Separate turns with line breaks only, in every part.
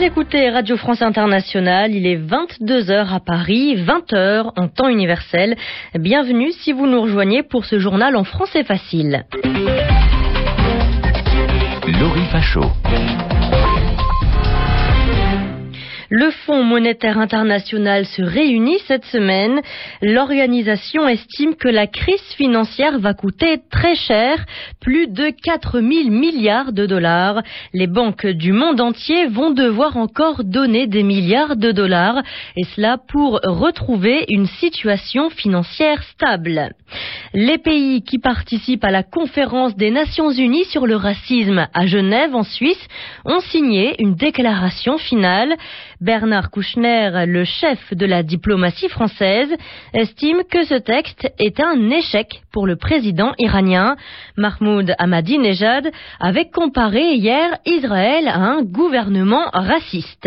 Vous écoutez Radio France Internationale, il est 22h à Paris, 20h en temps universel. Bienvenue si vous nous rejoignez pour ce journal en français facile.
Laurie.
Le Fonds monétaire international se réunit cette semaine. L'organisation estime que la crise financière va coûter très cher, plus de 4 000 milliards de dollars. Les banques du monde entier vont devoir encore donner des milliards de dollars, et cela pour retrouver une situation financière stable. Les pays qui participent à la conférence des Nations Unies sur le racisme à Genève, en Suisse, ont signé une déclaration finale. Bernard Kouchner, le chef de la diplomatie française, estime que ce texte est un échec pour le président iranien. Mahmoud Ahmadinejad avait comparé hier Israël à un gouvernement raciste.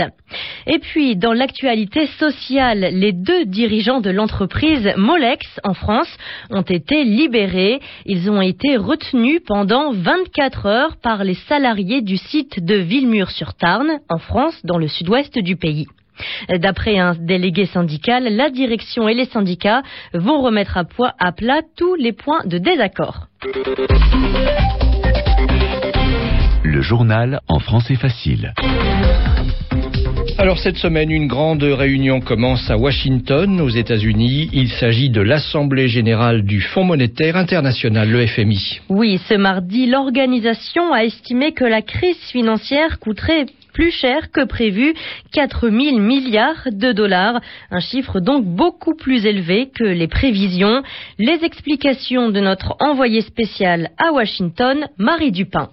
Et puis, dans l'actualité sociale, les deux dirigeants de l'entreprise Molex en France ont été libérés. Ils ont été retenus pendant 24 heures par les salariés du site de Villemur-sur-Tarn, en France, dans le sud-ouest du pays. D'après un délégué syndical, la direction et les syndicats vont remettre à, à plat tous les points de désaccord.
Le journal en français facile.
Alors cette semaine, une grande réunion commence à Washington, aux États-Unis. Il s'agit de l'Assemblée générale du Fonds monétaire international, le FMI.
Oui, ce mardi, l'organisation a estimé que la crise financière coûterait plus cher que prévu, 4 000 milliards de dollars, un chiffre donc beaucoup plus élevé que les prévisions. Les explications de notre envoyé spécial à Washington, Marie Dupin.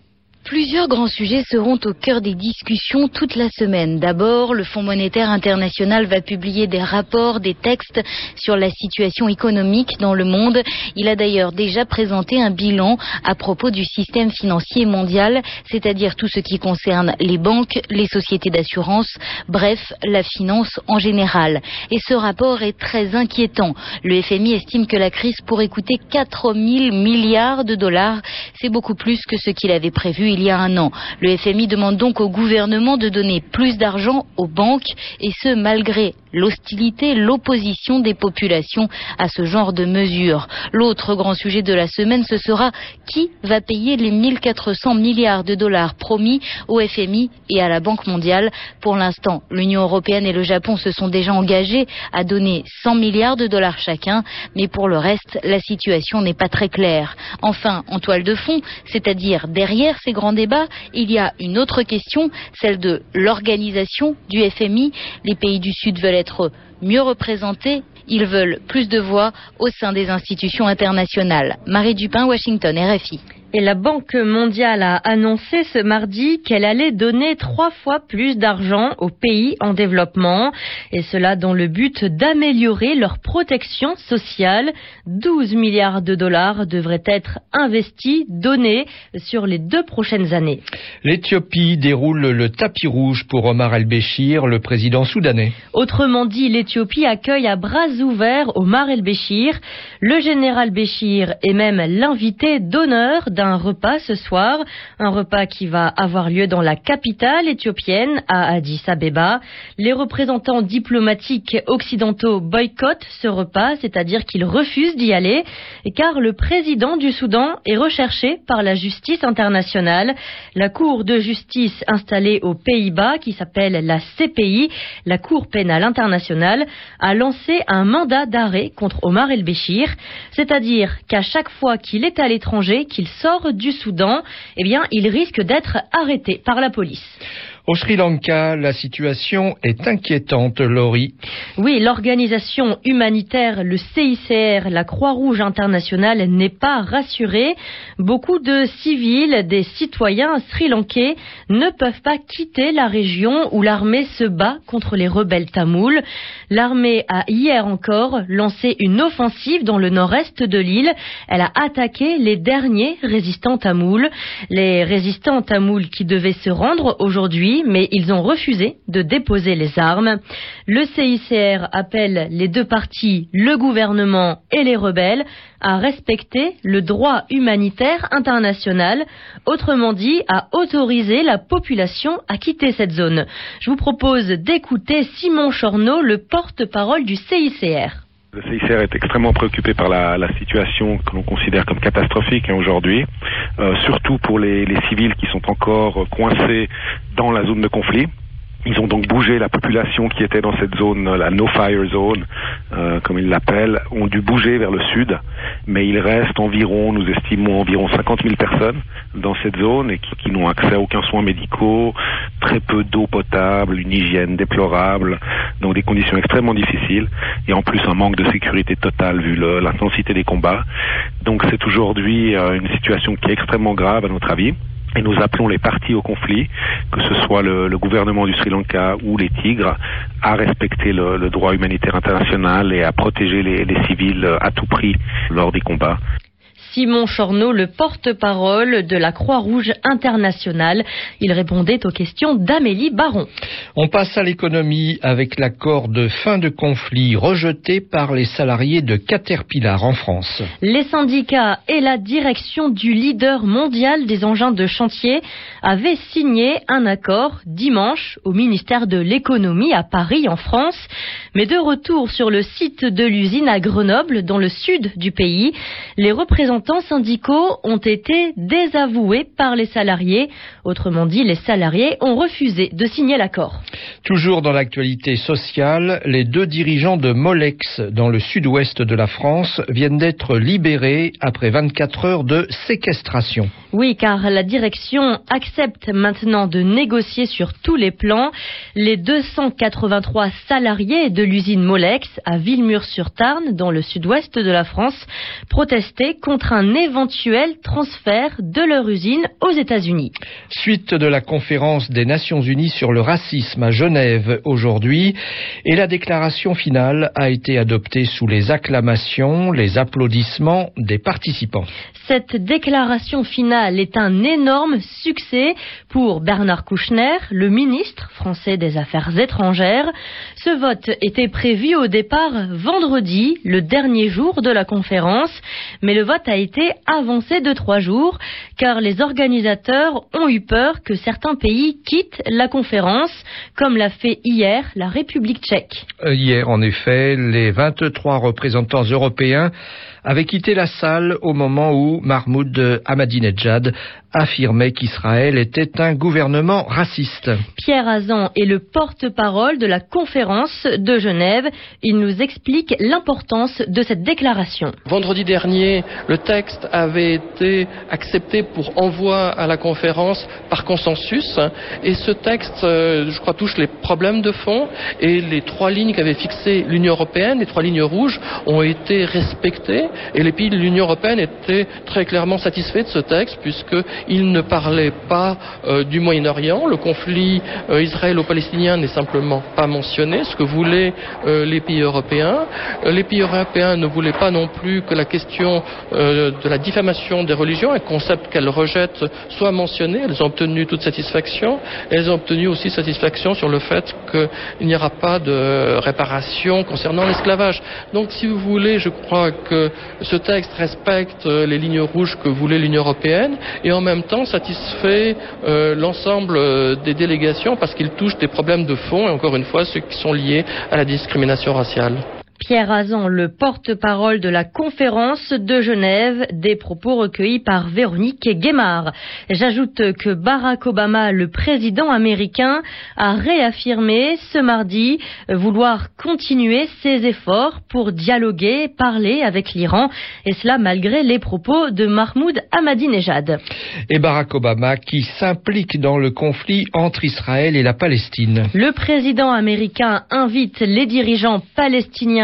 Plusieurs grands sujets seront au cœur des discussions toute la semaine. D'abord, le Fonds monétaire international va publier des rapports, des textes sur la situation économique dans le monde. Il a d'ailleurs déjà présenté un bilan à propos du système financier mondial, c'est-à-dire tout ce qui concerne les banques, les sociétés d'assurance, bref, la finance en général. Et ce rapport est très inquiétant. Le FMI estime que la crise pourrait coûter 4 000 milliards de dollars. C'est beaucoup plus que ce qu'il avait prévu il y a un an. Le FMI demande donc au gouvernement de donner plus d'argent aux banques et ce malgré l'hostilité, l'opposition des populations à ce genre de mesures. L'autre grand sujet de la semaine, ce sera qui va payer les 1400 milliards de dollars promis au FMI et à la Banque mondiale. Pour l'instant, l'Union européenne et le Japon se sont déjà engagés à donner 100 milliards de dollars chacun, mais pour le reste, la situation n'est pas très claire. Enfin, en toile de fond, c'est-à-dire derrière ces grand débat, il y a une autre question, celle de l'organisation du FMI. Les pays du Sud veulent être mieux représentés. Ils veulent plus de voix au sein des institutions internationales. Marie Dupin, Washington, RFI.
Et la Banque mondiale a annoncé ce mardi qu'elle allait donner trois fois plus d'argent aux pays en développement, et cela dans le but d'améliorer leur protection sociale. 12 milliards de dollars devraient être investis, donnés sur les deux prochaines années.
L'Éthiopie déroule le tapis rouge pour Omar el-Béchir, le président soudanais.
Autrement dit, l'Éthiopie accueille à bras ouverts Omar el-Béchir. Le général Béchir est même l'invité d'honneur un repas ce soir, un repas qui va avoir lieu dans la capitale éthiopienne, à Addis Abeba. Les représentants diplomatiques occidentaux boycottent ce repas, c'est-à-dire qu'ils refusent d'y aller, car le président du Soudan est recherché par la justice internationale. La Cour de justice installée aux Pays-Bas, qui s'appelle la CPI, la Cour pénale internationale, a lancé un mandat d'arrêt contre Omar el-Béchir, c'est-à-dire qu'à chaque fois qu'il est à l'étranger, qu'il sort du Soudan, eh bien, il risque d'être arrêté par la police.
Au Sri Lanka, la situation est inquiétante, Laurie.
Oui, l'organisation humanitaire, le CICR, la Croix-Rouge internationale, n'est pas rassurée. Beaucoup de civils, des citoyens sri-lankais ne peuvent pas quitter la région où l'armée se bat contre les rebelles tamouls. L'armée a hier encore lancé une offensive dans le nord-est de l'île. Elle a attaqué les derniers résistants tamouls. Les résistants tamouls qui devaient se rendre aujourd'hui mais ils ont refusé de déposer les armes. Le CICR appelle les deux parties, le gouvernement et les rebelles, à respecter le droit humanitaire international, autrement dit à autoriser la population à quitter cette zone. Je vous propose d'écouter Simon Chorneau, le porte-parole du CICR.
Le CICR est extrêmement préoccupé par la, situation que l'on considère comme catastrophique hein, aujourd'hui, euh, surtout pour les, les, civils qui sont encore coincés dans la zone de conflit. Ils ont donc bougé la population qui était dans cette zone, la no fire zone, euh, comme ils l'appellent, ont dû bouger vers le sud, mais il reste environ, nous estimons environ 50 000 personnes dans cette zone et qui, qui n'ont accès à aucun soin médicaux, très peu d'eau potable, une hygiène déplorable, donc des conditions extrêmement difficiles et en plus un manque de sécurité totale vu l'intensité des combats. Donc c'est aujourd'hui euh, une situation qui est extrêmement grave à notre avis. Et nous appelons les partis au conflit, que ce soit le, gouvernement du Sri Lanka ou les Tigres, à respecter le, droit humanitaire international et à protéger les civils à tout prix lors des combats.
Simon Chorneau, le porte-parole de la Croix-Rouge internationale. Il répondait aux questions d'Amélie Baron.
On passe à l'économie avec l'accord de fin de conflit rejeté par les salariés de Caterpillar en France.
Les syndicats et la direction du leader mondial des engins de chantier avaient signé un accord dimanche au ministère de l'économie à Paris en France. Mais de retour sur le site de l'usine à Grenoble, dans le sud du pays, les représentants représentants syndicaux ont été désavoués par les salariés. Autrement dit, les salariés ont refusé de signer l'accord.
Toujours dans l'actualité sociale, les deux dirigeants de Molex dans le sud-ouest de la France viennent d'être libérés après 24 heures de séquestration.
Oui, car la direction accepte maintenant de négocier sur tous les plans. Les 283 salariés de l'usine Molex à Villemur-sur-Tarn, dans le sud-ouest de la France, protestaient contre un éventuel transfert de leur usine aux États-Unis.
Suite de la conférence des Nations Unies sur le racisme à Genève aujourd'hui, et la déclaration finale a été adoptée sous les acclamations, les applaudissements des participants.
Cette déclaration finale est un énorme succès pour Bernard Kouchner, le ministre français des Affaires étrangères. Ce vote était prévu au départ vendredi, le dernier jour de la conférence, mais le vote a été avancé de trois jours car les organisateurs ont eu peur que certains pays quittent la conférence, comme l'a fait hier la République tchèque.
Euh, hier, en effet, les 23 représentants européens avait quitté la salle au moment où Mahmoud Ahmadinejad affirmait qu'Israël était un gouvernement raciste.
Pierre Azan est le porte-parole de la conférence de Genève. Il nous explique l'importance de cette déclaration.
Vendredi dernier, le texte avait été accepté pour envoi à la conférence par consensus et ce texte, euh, je crois, touche les problèmes de fond et les trois lignes qu'avait fixées l'Union européenne, les trois lignes rouges, ont été respectées et les pays de l'Union européenne étaient très clairement satisfaits de ce texte puisqu'il ne parlait pas euh, du Moyen-Orient. Le conflit euh, israélo-palestinien n'est simplement pas mentionné, ce que voulaient euh, les pays européens. les pays européens ne voulaient pas non plus que la question de la diffamation des religions, un concept qu'elles rejettent, soit mentionné. Elles ont obtenu toute satisfaction. Elles ont obtenu aussi satisfaction sur le fait qu'il n'y aura pas de réparation concernant l'esclavage. Donc, si vous voulez, je crois que ce texte respecte euh, les lignes rouges que voulait l'Union européenne et en même temps satisfait euh, l'ensemble euh, des délégations parce qu'il touche des problèmes de fond et encore une fois ceux qui sont liés à la discrimination raciale.
Pierre Azan, le porte-parole de la conférence de Genève, des propos recueillis par Véronique Guémard. J'ajoute que Barack Obama, le président américain, a réaffirmé ce mardi vouloir continuer ses efforts pour dialoguer, parler avec l'Iran, et cela malgré les propos de Mahmoud Ahmadinejad.
Et Barack Obama qui s'implique dans le conflit entre Israël et la Palestine.
Le président américain invite les dirigeants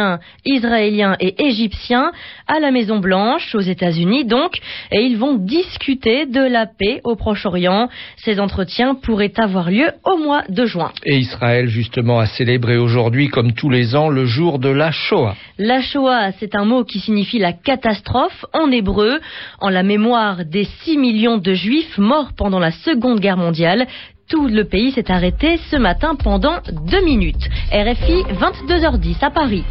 palestiniens israéliens et égyptiens à la Maison Blanche, aux États-Unis donc, et ils vont discuter de la paix au Proche-Orient. Ces entretiens pourraient avoir lieu au mois de juin.
Et Israël, justement, a célébré aujourd'hui, comme tous les ans, le jour de la Shoah.
La Shoah, c'est un mot qui signifie la catastrophe en hébreu, en la mémoire des 6 millions de juifs morts pendant la Seconde Guerre mondiale tout le pays s'est arrêté ce matin pendant deux minutes. RFI 22h10 à Paris.